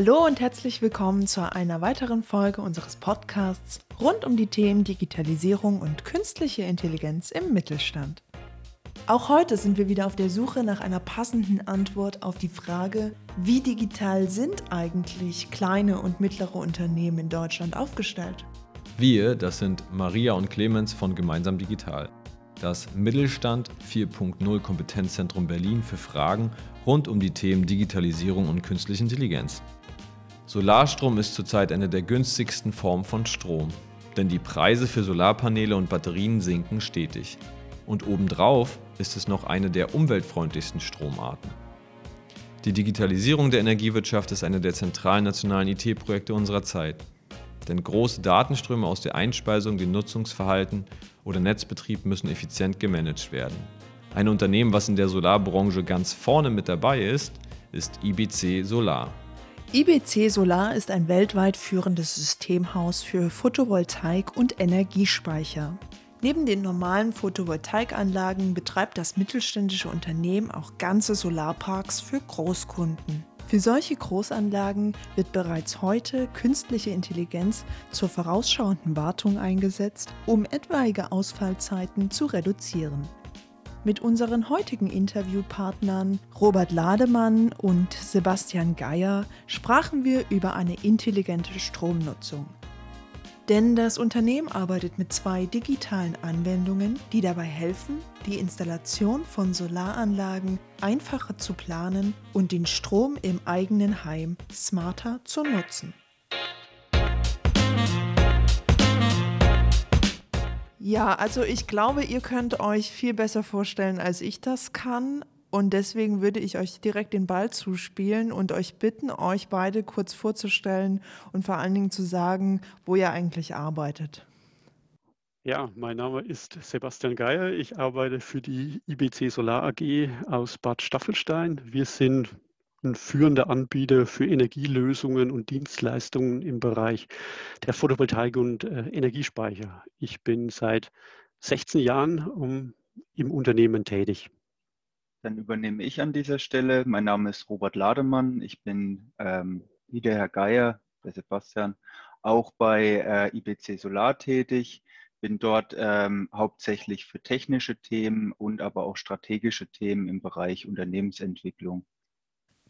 Hallo und herzlich willkommen zu einer weiteren Folge unseres Podcasts rund um die Themen Digitalisierung und künstliche Intelligenz im Mittelstand. Auch heute sind wir wieder auf der Suche nach einer passenden Antwort auf die Frage, wie digital sind eigentlich kleine und mittlere Unternehmen in Deutschland aufgestellt? Wir, das sind Maria und Clemens von Gemeinsam Digital. Das Mittelstand 4.0 Kompetenzzentrum Berlin für Fragen rund um die Themen Digitalisierung und künstliche Intelligenz. Solarstrom ist zurzeit eine der günstigsten Formen von Strom, denn die Preise für Solarpaneele und Batterien sinken stetig. Und obendrauf ist es noch eine der umweltfreundlichsten Stromarten. Die Digitalisierung der Energiewirtschaft ist eine der zentralen nationalen IT-Projekte unserer Zeit. Denn große Datenströme aus der Einspeisung, dem Nutzungsverhalten oder Netzbetrieb müssen effizient gemanagt werden. Ein Unternehmen, was in der Solarbranche ganz vorne mit dabei ist, ist IBC Solar. IBC Solar ist ein weltweit führendes Systemhaus für Photovoltaik und Energiespeicher. Neben den normalen Photovoltaikanlagen betreibt das mittelständische Unternehmen auch ganze Solarparks für Großkunden. Für solche Großanlagen wird bereits heute künstliche Intelligenz zur vorausschauenden Wartung eingesetzt, um etwaige Ausfallzeiten zu reduzieren. Mit unseren heutigen Interviewpartnern Robert Lademann und Sebastian Geier sprachen wir über eine intelligente Stromnutzung. Denn das Unternehmen arbeitet mit zwei digitalen Anwendungen, die dabei helfen, die Installation von Solaranlagen einfacher zu planen und den Strom im eigenen Heim smarter zu nutzen. Ja, also ich glaube, ihr könnt euch viel besser vorstellen, als ich das kann. Und deswegen würde ich euch direkt den Ball zuspielen und euch bitten, euch beide kurz vorzustellen und vor allen Dingen zu sagen, wo ihr eigentlich arbeitet. Ja, mein Name ist Sebastian Geier. Ich arbeite für die IBC Solar AG aus Bad Staffelstein. Wir sind führender Anbieter für Energielösungen und Dienstleistungen im Bereich der Photovoltaik und äh, Energiespeicher. Ich bin seit 16 Jahren um, im Unternehmen tätig. Dann übernehme ich an dieser Stelle. Mein Name ist Robert Lademann. Ich bin ähm, wie der Herr Geier, der Sebastian, auch bei äh, IBC Solar tätig. Bin dort ähm, hauptsächlich für technische Themen und aber auch strategische Themen im Bereich Unternehmensentwicklung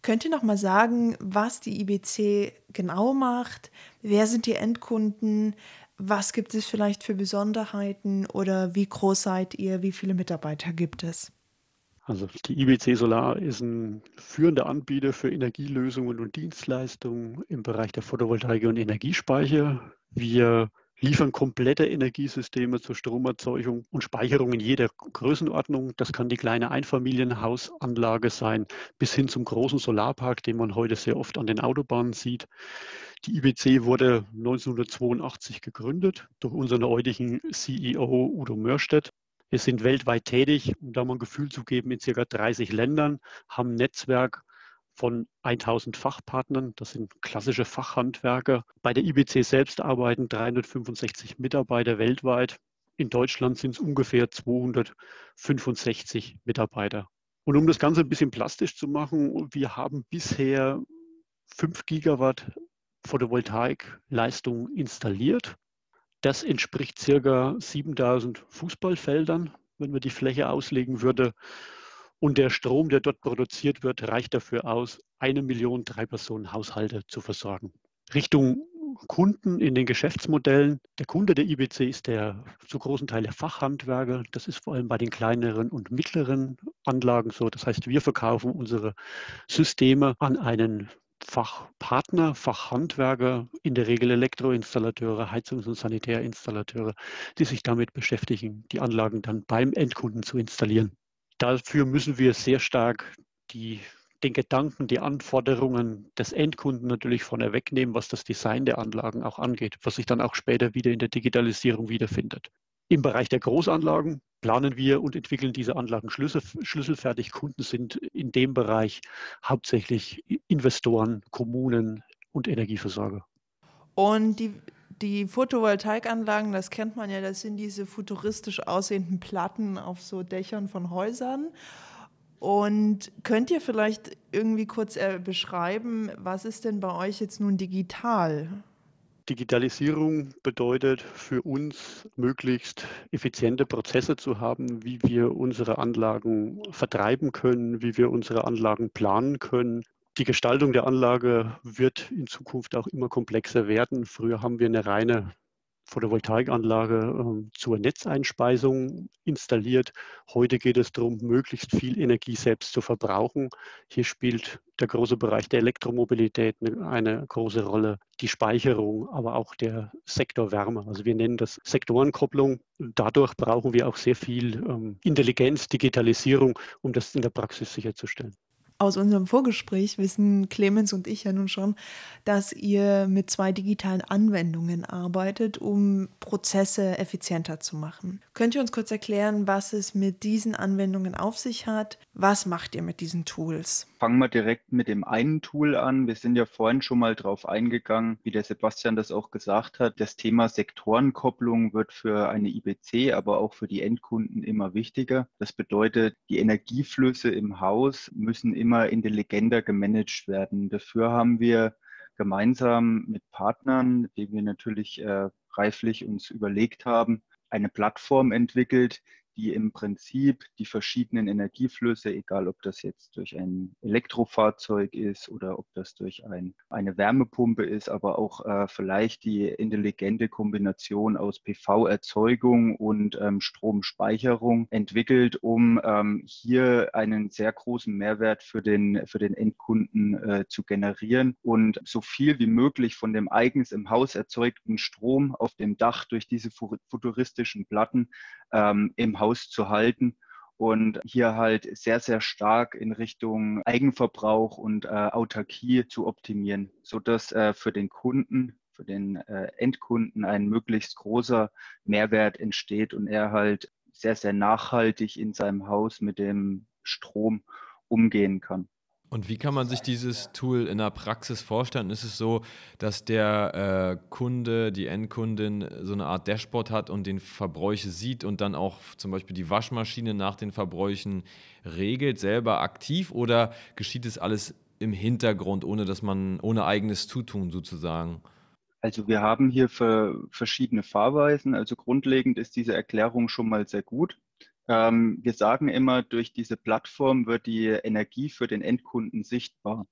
Könnt ihr noch mal sagen, was die IBC genau macht? Wer sind die Endkunden? Was gibt es vielleicht für Besonderheiten oder wie groß seid ihr? Wie viele Mitarbeiter gibt es? Also die IBC Solar ist ein führender Anbieter für Energielösungen und Dienstleistungen im Bereich der Photovoltaik und Energiespeicher. Wir liefern komplette Energiesysteme zur Stromerzeugung und Speicherung in jeder Größenordnung. Das kann die kleine Einfamilienhausanlage sein, bis hin zum großen Solarpark, den man heute sehr oft an den Autobahnen sieht. Die IBC wurde 1982 gegründet durch unseren heutigen CEO Udo Mörstedt. Wir sind weltweit tätig, um da mal ein Gefühl zu geben, in circa 30 Ländern, haben ein Netzwerk von 1000 Fachpartnern. Das sind klassische Fachhandwerker. Bei der IBC selbst arbeiten 365 Mitarbeiter weltweit. In Deutschland sind es ungefähr 265 Mitarbeiter. Und um das Ganze ein bisschen plastisch zu machen, wir haben bisher 5 Gigawatt Photovoltaikleistung installiert. Das entspricht circa 7000 Fußballfeldern, wenn man die Fläche auslegen würde. Und der Strom, der dort produziert wird, reicht dafür aus, eine Million Drei-Personen-Haushalte zu versorgen. Richtung Kunden in den Geschäftsmodellen. Der Kunde der IBC ist der zu großen Teil der Fachhandwerker. Das ist vor allem bei den kleineren und mittleren Anlagen so. Das heißt, wir verkaufen unsere Systeme an einen Fachpartner, Fachhandwerker, in der Regel Elektroinstallateure, Heizungs- und Sanitärinstallateure, die sich damit beschäftigen, die Anlagen dann beim Endkunden zu installieren. Dafür müssen wir sehr stark die, den Gedanken, die Anforderungen des Endkunden natürlich vorne wegnehmen, was das Design der Anlagen auch angeht, was sich dann auch später wieder in der Digitalisierung wiederfindet. Im Bereich der Großanlagen planen wir und entwickeln diese Anlagen schlüssel, schlüsselfertig. Kunden sind in dem Bereich hauptsächlich Investoren, Kommunen und Energieversorger. Und die die Photovoltaikanlagen, das kennt man ja, das sind diese futuristisch aussehenden Platten auf so Dächern von Häusern. Und könnt ihr vielleicht irgendwie kurz äh, beschreiben, was ist denn bei euch jetzt nun digital? Digitalisierung bedeutet für uns, möglichst effiziente Prozesse zu haben, wie wir unsere Anlagen vertreiben können, wie wir unsere Anlagen planen können. Die Gestaltung der Anlage wird in Zukunft auch immer komplexer werden. Früher haben wir eine reine Photovoltaikanlage äh, zur Netzeinspeisung installiert. Heute geht es darum, möglichst viel Energie selbst zu verbrauchen. Hier spielt der große Bereich der Elektromobilität eine, große Rolle, die Speicherung, aber auch der Sektor Wärme. Also wir nennen das Sektorenkopplung. Dadurch brauchen wir auch sehr viel ähm, Intelligenz, Digitalisierung, um das in der Praxis sicherzustellen. Aus unserem Vorgespräch wissen Clemens und ich ja nun schon, dass ihr mit zwei digitalen Anwendungen arbeitet, um Prozesse effizienter zu machen. Könnt ihr uns kurz erklären, was es mit diesen Anwendungen auf sich hat? Was macht ihr mit diesen Tools? Fangen wir direkt mit dem einen Tool an. Wir sind ja vorhin schon mal drauf eingegangen, wie der Sebastian das auch gesagt hat. Das Thema Sektorenkopplung wird für eine IBC, aber auch für die Endkunden immer wichtiger. Das bedeutet, die Energieflüsse im Haus müssen immer intelligenter gemanagt werden. Dafür haben wir gemeinsam mit Partnern, die wir natürlich äh, reiflich uns überlegt haben, eine Plattform entwickelt, die im Prinzip die verschiedenen Energieflüsse, egal ob das jetzt durch ein Elektrofahrzeug ist oder ob das durch ein, eine Wärmepumpe ist, aber auch äh, vielleicht die intelligente Kombination aus PV-Erzeugung und ähm, Stromspeicherung entwickelt, um ähm, hier einen sehr großen Mehrwert für den, für den Endkunden äh, zu generieren und so viel wie möglich von dem eigens im Haus erzeugten Strom auf dem Dach durch diese futuristischen Platten ähm, im Haus auszuhalten und hier halt sehr, sehr stark in Richtung Eigenverbrauch und äh, Autarkie zu optimieren, sodass äh, für den Kunden, für den äh, Endkunden ein möglichst großer Mehrwert entsteht und er halt sehr, sehr nachhaltig in seinem Haus mit dem Strom umgehen kann. Und wie kann man sich dieses Tool in der Praxis vorstellen? Ist es so, dass der äh, Kunde, die Endkundin so eine Art Dashboard hat und den Verbräuche sieht und dann auch zum Beispiel die Waschmaschine nach den Verbräuchen regelt, selber aktiv oder geschieht es alles im Hintergrund, ohne dass man, ohne eigenes Zutun sozusagen? Also wir haben hier verschiedene Fahrweisen. Also grundlegend ist diese Erklärung schon mal sehr gut. Ähm, wir sagen immer, durch diese Plattform wird die Energie für den Endkunden sichtbar.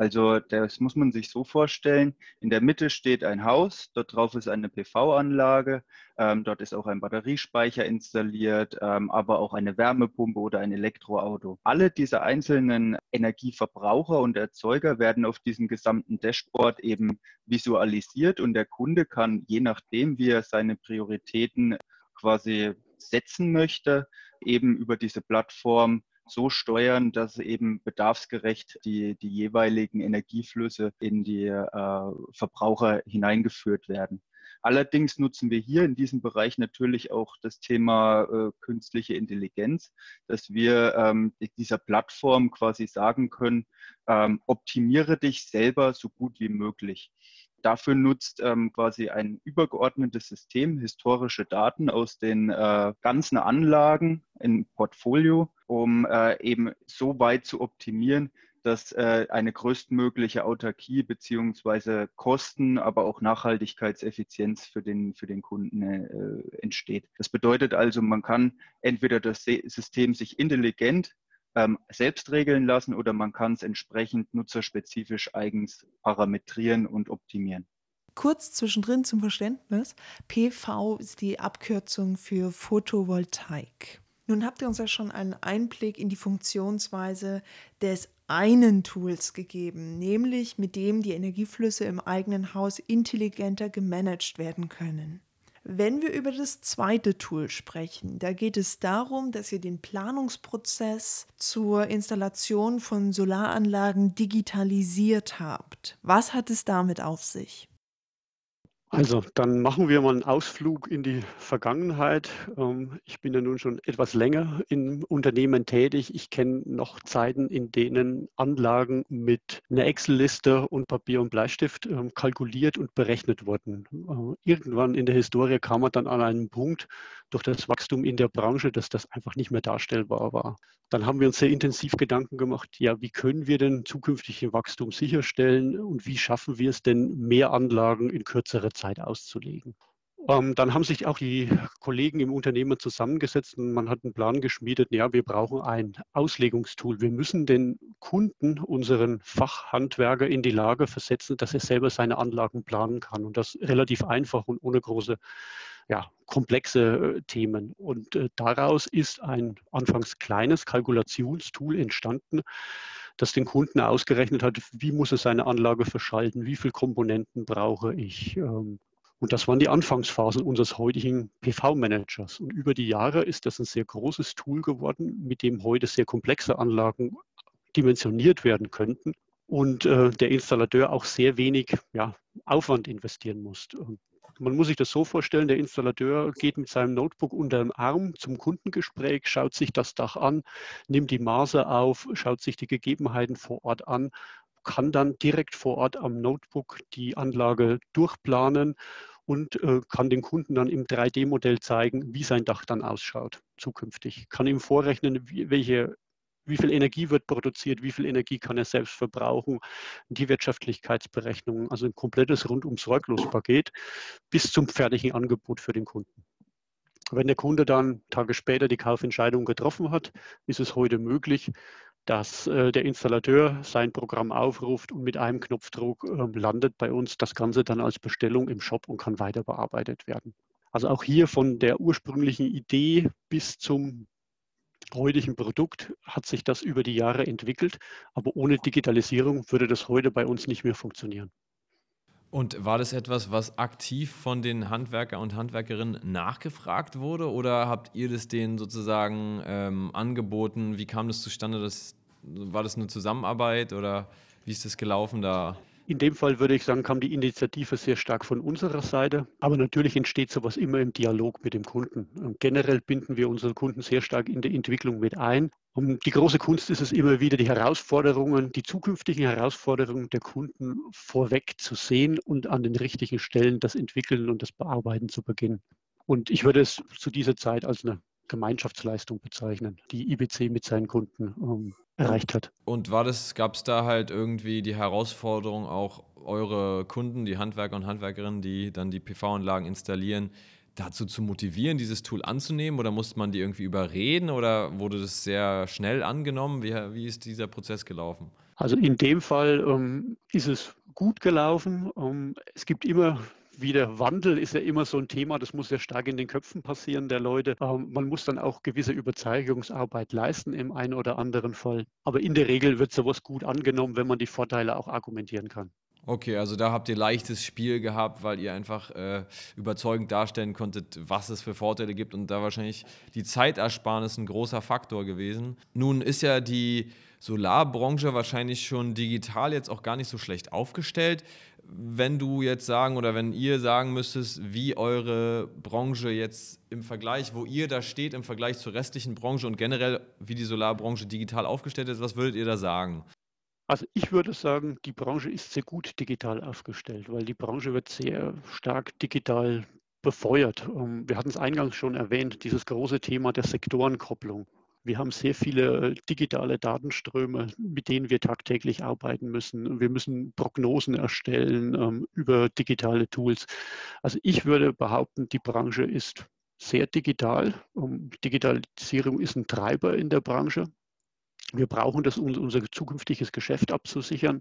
Also das muss man sich so vorstellen. In der Mitte steht ein Haus, dort drauf ist eine PV-Anlage, ähm, dort ist auch ein Batteriespeicher installiert, ähm, aber auch eine Wärmepumpe oder ein Elektroauto. Alle diese einzelnen Energieverbraucher und Erzeuger werden auf diesem gesamten Dashboard eben visualisiert und der Kunde kann je nachdem, wie er seine Prioritäten quasi setzen möchte, eben über diese Plattform so steuern, dass eben bedarfsgerecht die, die jeweiligen Energieflüsse in die äh, Verbraucher hineingeführt werden. Allerdings nutzen wir hier in diesem Bereich natürlich auch das Thema äh, künstliche Intelligenz, dass wir ähm, dieser Plattform quasi sagen können, ähm, optimiere dich selber so gut wie möglich. Dafür nutzt ähm, quasi ein übergeordnetes System historische Daten aus den äh, ganzen Anlagen im Portfolio, um äh, eben so weit zu optimieren, dass äh, eine größtmögliche Autarkie beziehungsweise Kosten, aber auch Nachhaltigkeitseffizienz für den, für den Kunden äh, entsteht. Das bedeutet also, man kann entweder das System sich intelligent ähm, selbst regeln lassen oder man kann es entsprechend nutzerspezifisch eigens parametrieren und optimieren. Kurz zwischendrin zum Verständnis. PV ist die Abkürzung für Photovoltaik. Nun habt ihr uns ja schon einen Einblick in die Funktionsweise des einen Tools gegeben, nämlich mit dem die Energieflüsse im eigenen Haus intelligenter gemanagt werden können. Wenn wir über das zweite Tool sprechen, da geht es darum, dass ihr den Planungsprozess zur Installation von Solaranlagen digitalisiert habt. Was hat es damit auf sich? Also, dann machen wir mal einen Ausflug in die Vergangenheit. Ähm, ich bin ja nun schon etwas länger im Unternehmen tätig. Ich kenne noch Zeiten, in denen Anlagen mit einer Excel-Liste und Papier und Bleistift ähm, kalkuliert und berechnet wurden. Äh, irgendwann in der Historie kam man dann an einen Punkt durch das Wachstum in der Branche, dass das einfach nicht mehr darstellbar war. Dann haben wir uns sehr intensiv Gedanken gemacht, ja, wie können wir denn zukünftiges Wachstum sicherstellen und wie schaffen wir es denn, mehr Anlagen in kürzerer Zeit auszulegen. Ähm, dann haben sich auch die Kollegen im Unternehmen zusammengesetzt und man hat einen Plan geschmiedet, ja, wir brauchen ein Auslegungstool. Wir müssen den Kunden, unseren Fachhandwerker in die Lage versetzen, dass er selber seine Anlagen planen kann und das relativ einfach und ohne große ja, komplexe äh, Themen. Und äh, daraus ist ein anfangs kleines Kalkulationstool entstanden, das den Kunden ausgerechnet hat, wie muss er seine Anlage verschalten, wie viele Komponenten brauche ich. Ähm, und das waren die Anfangsphasen unseres heutigen PV-Managers. Und über die Jahre ist das ein sehr großes Tool geworden, mit dem heute sehr komplexe Anlagen dimensioniert werden könnten und äh, der Installateur auch sehr wenig ja, Aufwand investieren muss. Man muss sich das so vorstellen, der Installateur geht mit seinem Notebook unter dem Arm zum Kundengespräch, schaut sich das Dach an, nimmt die Maße auf, schaut sich die Gegebenheiten vor Ort an, kann dann direkt vor Ort am Notebook die Anlage durchplanen und äh, kann den Kunden dann im 3D-Modell zeigen, wie sein Dach dann ausschaut zukünftig. Kann ihm vorrechnen, wie, welche wie viel Energie wird produziert, wie viel Energie kann er selbst verbrauchen, die Wirtschaftlichkeitsberechnungen, also ein komplettes rundum sorglos Paket bis zum fertigen Angebot für den Kunden. Wenn der Kunde dann Tage später die Kaufentscheidung getroffen hat, ist es heute möglich, dass äh, der Installateur sein Programm aufruft und mit einem Knopfdruck äh, landet bei uns das Ganze dann als Bestellung im Shop und kann weiter bearbeitet werden. Also auch hier von der ursprünglichen Idee bis zum heutigen Produkt hat sich das über die Jahre entwickelt, aber ohne Digitalisierung würde das heute bei uns nicht mehr funktionieren. Und war das etwas, was aktiv von den Handwerker und Handwerkerinnen nachgefragt wurde oder habt ihr das denen sozusagen ähm, angeboten? Wie kam das zustande? Das, war das eine Zusammenarbeit oder wie ist das gelaufen da? In dem Fall würde ich sagen, kam die Initiative sehr stark von unserer Seite. Aber natürlich entsteht sowas immer im Dialog mit dem Kunden. Und generell binden wir unsere Kunden sehr stark in die Entwicklung mit ein. Und die große Kunst ist es immer wieder, die Herausforderungen, die zukünftigen Herausforderungen der Kunden vorweg zu sehen und an den richtigen Stellen das Entwickeln und das Bearbeiten zu beginnen. Und ich würde es zu dieser Zeit als eine Gemeinschaftsleistung bezeichnen, die IBC mit seinen Kunden ähm, erreicht hat. Und war das, gab es da halt irgendwie die Herausforderung, auch eure Kunden, die Handwerker und Handwerkerinnen, die dann die PV-Anlagen installieren, dazu zu motivieren, dieses Tool anzunehmen? Oder musste man die irgendwie überreden oder wurde das sehr schnell angenommen? Wie, wie ist dieser Prozess gelaufen? Also in dem Fall ähm, ist es gut gelaufen. Ähm, es gibt immer wieder Wandel ist ja immer so ein Thema, das muss ja stark in den Köpfen passieren der Leute. Ähm, man muss dann auch gewisse Überzeugungsarbeit leisten im einen oder anderen Fall. Aber in der Regel wird sowas gut angenommen, wenn man die Vorteile auch argumentieren kann. Okay, also da habt ihr leichtes Spiel gehabt, weil ihr einfach äh, überzeugend darstellen konntet, was es für Vorteile gibt und da wahrscheinlich die Zeitersparnis ein großer Faktor gewesen. Nun ist ja die Solarbranche wahrscheinlich schon digital jetzt auch gar nicht so schlecht aufgestellt wenn du jetzt sagen oder wenn ihr sagen müsstest, wie eure Branche jetzt im Vergleich, wo ihr da steht im Vergleich zur restlichen Branche und generell wie die Solarbranche digital aufgestellt ist, was würdet ihr da sagen? Also ich würde sagen, die Branche ist sehr gut digital aufgestellt, weil die Branche wird sehr stark digital befeuert. Ähm, wir hatten es eingangs schon erwähnt, dieses große Thema der Sektorenkopplung. Wir haben sehr viele digitale Datenströme, mit denen wir tagtäglich arbeiten müssen. Wir müssen Prognosen erstellen ähm, über digitale Tools. Also ich würde behaupten, die Branche ist sehr digital. Um, Digitalisierung ist ein Treiber in der Branche. Wir brauchen das, um unser zukünftiges Geschäft abzusichern.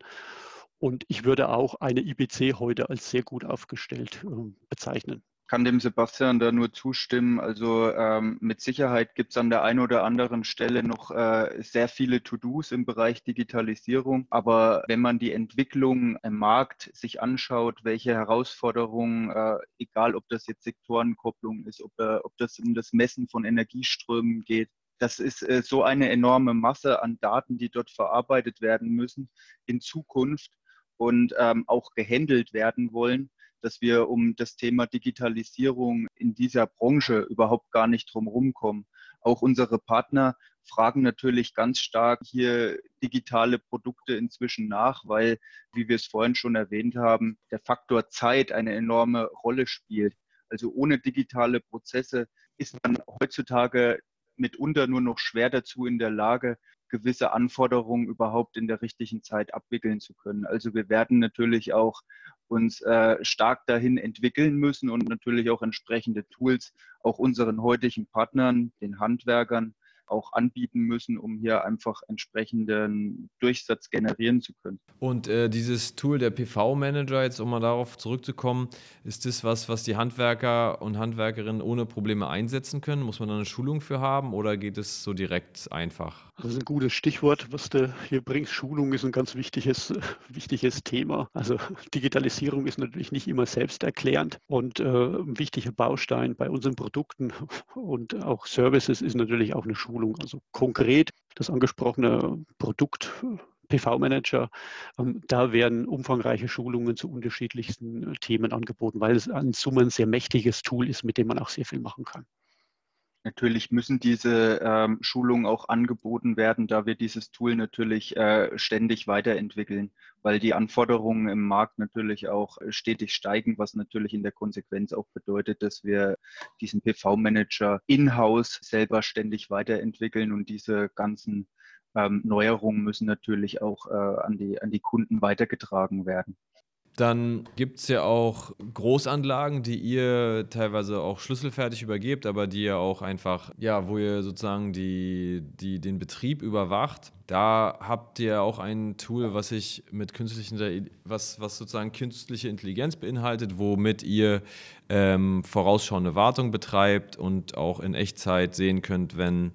Und ich würde auch eine IBC heute als sehr gut aufgestellt äh, bezeichnen kann dem Sebastian da nur zustimmen. Also ähm, mit Sicherheit gibt es an der einen oder anderen Stelle noch äh, sehr viele To-Dos im Bereich Digitalisierung. Aber wenn man die Entwicklung im Markt sich anschaut, welche Herausforderungen, äh, egal ob das jetzt Sektorenkopplung ist, ob, äh, ob das um das Messen von Energieströmen geht, das ist äh, so eine enorme Masse an Daten, die dort verarbeitet werden müssen in Zukunft und ähm, auch gehandelt werden wollen dass wir um das Thema Digitalisierung in dieser Branche überhaupt gar nicht drum kommen. Auch unsere Partner fragen natürlich ganz stark hier digitale Produkte inzwischen nach, weil, wie wir es vorhin schon erwähnt haben, der Faktor Zeit eine enorme Rolle spielt. Also ohne digitale Prozesse ist man heutzutage mitunter nur noch schwer dazu in der Lage, gewisse Anforderungen überhaupt in der richtigen Zeit abwickeln zu können. Also wir werden natürlich auch uns äh, stark dahin entwickeln müssen und natürlich auch entsprechende Tools auch unseren heutigen Partnern, den Handwerkern, auch anbieten müssen, um hier einfach entsprechenden Durchsatz generieren zu können. Und äh, dieses Tool der PV-Manager, jetzt um mal darauf zurückzukommen, ist das was, was die Handwerker und Handwerkerinnen ohne Probleme einsetzen können? Muss man da eine Schulung für haben oder geht es so direkt einfach? Das ist ein gutes Stichwort, was du hier bringst. Schulung ist ein ganz wichtiges, wichtiges Thema. Also Digitalisierung ist natürlich nicht immer selbsterklärend und äh, ein wichtiger Baustein bei unseren Produkten und auch Services ist natürlich auch eine Schulung. Also konkret das angesprochene Produkt PV-Manager, ähm, da werden umfangreiche Schulungen zu unterschiedlichsten äh, Themen angeboten, weil es in Summe ein sehr mächtiges Tool ist, mit dem man auch sehr viel machen kann. Natürlich müssen diese ähm, Schulungen auch angeboten werden, da wir dieses Tool natürlich äh, ständig weiterentwickeln, weil die Anforderungen im Markt natürlich auch äh, stetig steigen, was natürlich in der Konsequenz auch bedeutet, dass wir diesen PV-Manager in-house selber ständig weiterentwickeln und diese ganzen ähm, Neuerungen müssen natürlich auch äh, an, die, an die Kunden weitergetragen werden. Dann gibt es ja auch Großanlagen, die ihr teilweise auch schlüsselfertig übergebt, aber die ihr auch einfach, ja, wo ihr sozusagen die, die, den Betrieb überwacht. Da habt ihr auch ein Tool, was sich mit künstlichen, was, was sozusagen künstliche Intelligenz beinhaltet, womit ihr ähm, vorausschauende Wartung betreibt und auch in Echtzeit sehen könnt, wenn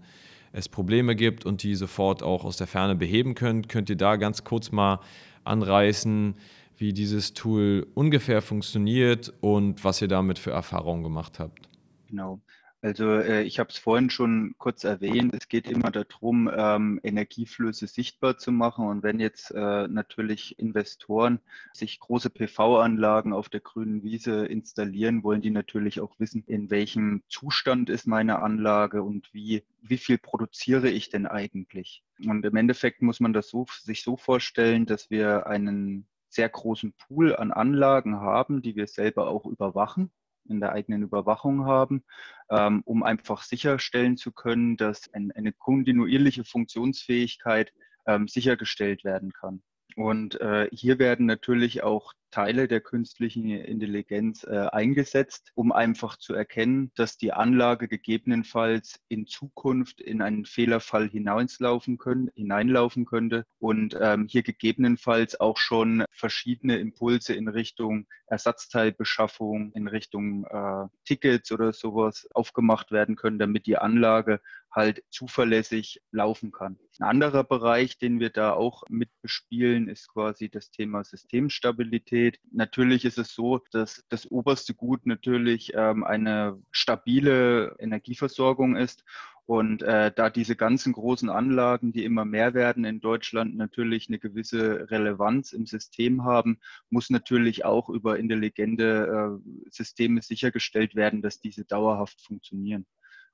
es Probleme gibt und die sofort auch aus der Ferne beheben könnt. Könnt ihr da ganz kurz mal anreißen, wie dieses Tool ungefähr funktioniert und was ihr damit für Erfahrungen gemacht habt. Genau. Also äh, ich habe es vorhin schon kurz erwähnt, es geht immer darum, ähm, Energieflüsse sichtbar zu machen. Und wenn jetzt äh, natürlich Investoren sich große PV-Anlagen auf der grünen Wiese installieren, wollen die natürlich auch wissen, in welchem Zustand ist meine Anlage und wie, wie viel produziere ich denn eigentlich. Und im Endeffekt muss man das so, sich so vorstellen, dass wir einen sehr großen Pool an Anlagen haben, die wir selber auch überwachen, in der eigenen Überwachung haben, ähm, um einfach sicherstellen zu können, dass ein, eine kontinuierliche Funktionsfähigkeit ähm, sichergestellt werden kann. Und äh, hier werden natürlich auch Teile der künstlichen Intelligenz äh, eingesetzt, um einfach zu erkennen, dass die Anlage gegebenenfalls in Zukunft in einen Fehlerfall hinauslaufen können, hineinlaufen könnte und ähm, hier gegebenenfalls auch schon verschiedene Impulse in Richtung Ersatzteilbeschaffung, in Richtung äh, Tickets oder sowas aufgemacht werden können, damit die Anlage halt zuverlässig laufen kann. Ein anderer Bereich, den wir da auch mit bespielen, ist quasi das Thema Systemstabilität. Natürlich ist es so, dass das oberste Gut natürlich ähm, eine stabile Energieversorgung ist. Und äh, da diese ganzen großen Anlagen, die immer mehr werden in Deutschland, natürlich eine gewisse Relevanz im System haben, muss natürlich auch über intelligente äh, Systeme sichergestellt werden, dass diese dauerhaft funktionieren.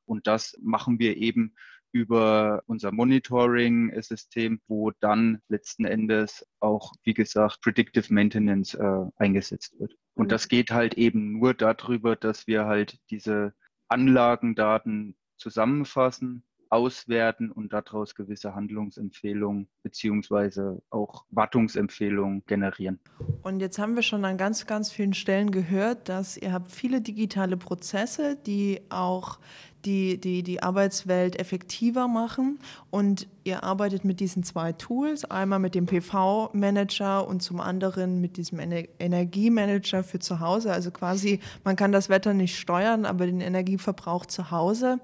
Und das machen wir eben über unser Monitoring-System, wo dann letzten Endes auch, wie gesagt, Predictive Maintenance äh, eingesetzt wird. Und mhm. das geht halt eben nur darüber, dass wir halt diese Anlagendaten zusammenfassen, auswerten und daraus gewisse Handlungsempfehlungen beziehungsweise auch Wartungsempfehlungen generieren. Und jetzt haben wir schon an ganz, ganz vielen Stellen gehört, dass ihr habt viele digitale Prozesse, die auch die, die, die Arbeitswelt effektiver machen. Und ihr arbeitet mit diesen zwei Tools, einmal mit dem PV-Manager und zum anderen mit diesem Ener Energiemanager für zu Hause. Also quasi, man kann das Wetter nicht steuern, aber den Energieverbrauch zu Hause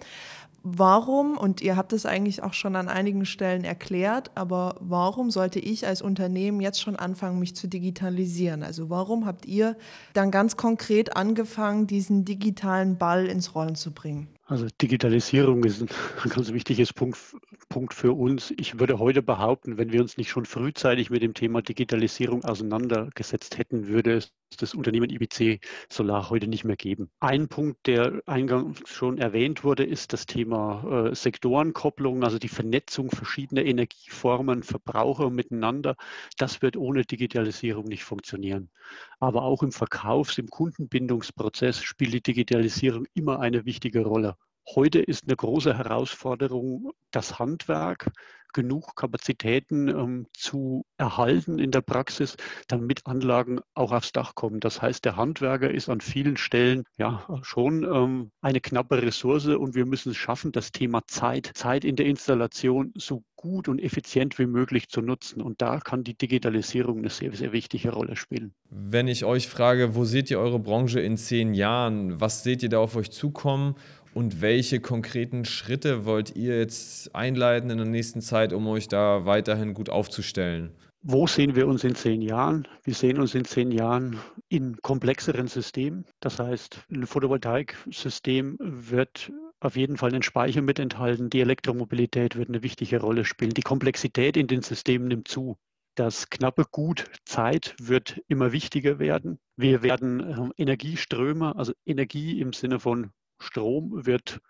warum, und ihr habt es eigentlich auch schon an einigen Stellen erklärt, aber warum sollte ich als Unternehmen jetzt schon anfangen, mich zu digitalisieren? Also warum habt ihr dann ganz konkret angefangen, diesen digitalen Ball ins Rollen zu bringen? Also Digitalisierung ist ein ganz wichtiges Punkt, Punkt für uns. Ich würde heute behaupten, wenn wir uns nicht schon frühzeitig mit dem Thema Digitalisierung auseinandergesetzt hätten, würde es das Unternehmen IBC Solar heute nicht mehr geben. Ein Punkt, der eingangs schon erwähnt wurde, ist das Thema äh, Sektorenkopplung, also die Vernetzung verschiedener Energieformen, Verbraucher miteinander. Das wird ohne Digitalisierung nicht funktionieren. Aber auch im Verkaufs-, im Kundenbindungsprozess spielt die Digitalisierung immer eine wichtige Rolle. Heute ist eine große Herausforderung das Handwerk, genug Kapazitäten ähm, zu erhalten in der Praxis, damit Anlagen auch aufs Dach kommen. Das heißt, der Handwerker ist an vielen Stellen ja schon ähm, eine knappe Ressource und wir müssen es schaffen, das Thema Zeit, Zeit in der Installation so gut und effizient wie möglich zu nutzen. Und da kann die Digitalisierung eine sehr, sehr wichtige Rolle spielen. Wenn ich euch frage, wo seht ihr eure Branche in zehn Jahren? Was seht ihr da auf euch zukommen? Und welche konkreten Schritte wollt ihr jetzt einleiten in der nächsten Zeit, um euch da weiterhin gut aufzustellen? Wo sehen wir uns in zehn Jahren? Wir sehen uns in zehn Jahren in komplexeren Systemen. Das heißt, ein Photovoltaiksystem wird auf jeden Fall den Speicher mit enthalten. Die Elektromobilität wird eine wichtige Rolle spielen. Die Komplexität in den Systemen nimmt zu. Das knappe Gut Zeit wird immer wichtiger werden. Wir werden ähm, Energieströme, also Energie im Sinne von Strom wird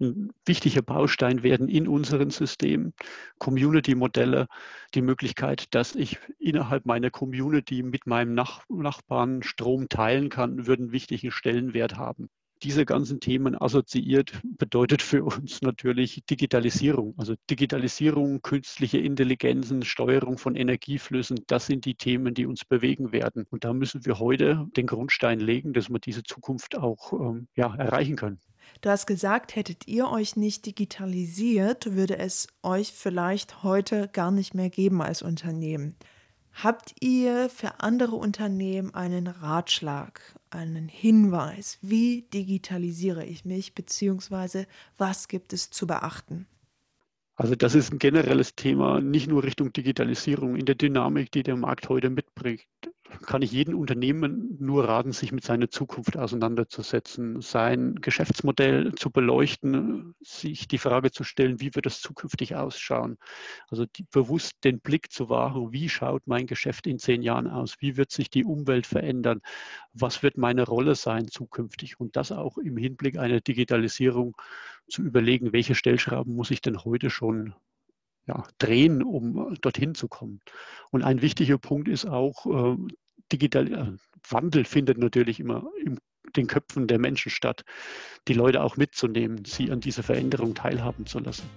ein wichtiger Baustein werden in unseren Systemen. Community-Modelle, die Möglichkeit, dass ich innerhalb meiner Community mit meinem Nach Nachbarn Strom teilen kann, würden wichtigen Stellenwert haben. Diese ganzen Themen assoziiert bedeutet für uns natürlich Digitalisierung. Also Digitalisierung, künstliche Intelligenzen, Steuerung von Energieflüssen, das sind die Themen, die uns bewegen werden. Und da müssen wir heute den Grundstein legen, dass wir diese Zukunft auch ähm, ja, erreichen können. Du hast gesagt, hättet ihr euch nicht digitalisiert, würde es euch vielleicht heute gar nicht mehr geben als Unternehmen. Habt ihr für andere Unternehmen einen Ratschlag, einen Hinweis, wie digitalisiere ich mich, beziehungsweise was gibt es zu beachten? Also das ist ein generelles Thema, nicht nur Richtung Digitalisierung in der Dynamik, die der Markt heute mitbringt kann ich jedem Unternehmen nur raten, sich mit seiner Zukunft auseinanderzusetzen, sein Geschäftsmodell zu beleuchten, sich die Frage zu stellen, wie wird es zukünftig ausschauen? Also die, bewusst den Blick zu wahren, wie schaut mein Geschäft in zehn Jahren aus? Wie wird sich die Umwelt verändern? Was wird meine Rolle sein zukünftig? Und das auch im Hinblick einer Digitalisierung zu überlegen, welche Stellschrauben muss ich denn heute schon ja, drehen, um dorthin zu kommen. Und ein wichtiger Punkt ist auch, äh, digital, äh, Wandel findet natürlich immer in den Köpfen der Menschen statt, die Leute auch mitzunehmen, sie an dieser Veränderung teilhaben zu lassen.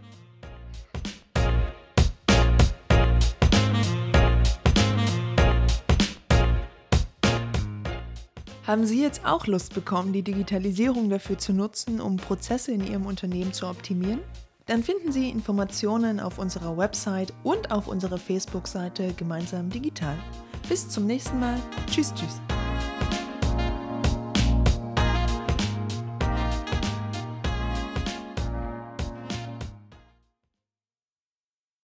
Haben Sie jetzt auch Lust bekommen, die Digitalisierung dafür zu nutzen, um Prozesse in Ihrem Unternehmen zu optimieren? Dann finden Sie Informationen auf unserer Website und auf unserer Facebook-Seite Gemeinsam Digital. Bis zum nächsten Mal. Tschüss, tschüss.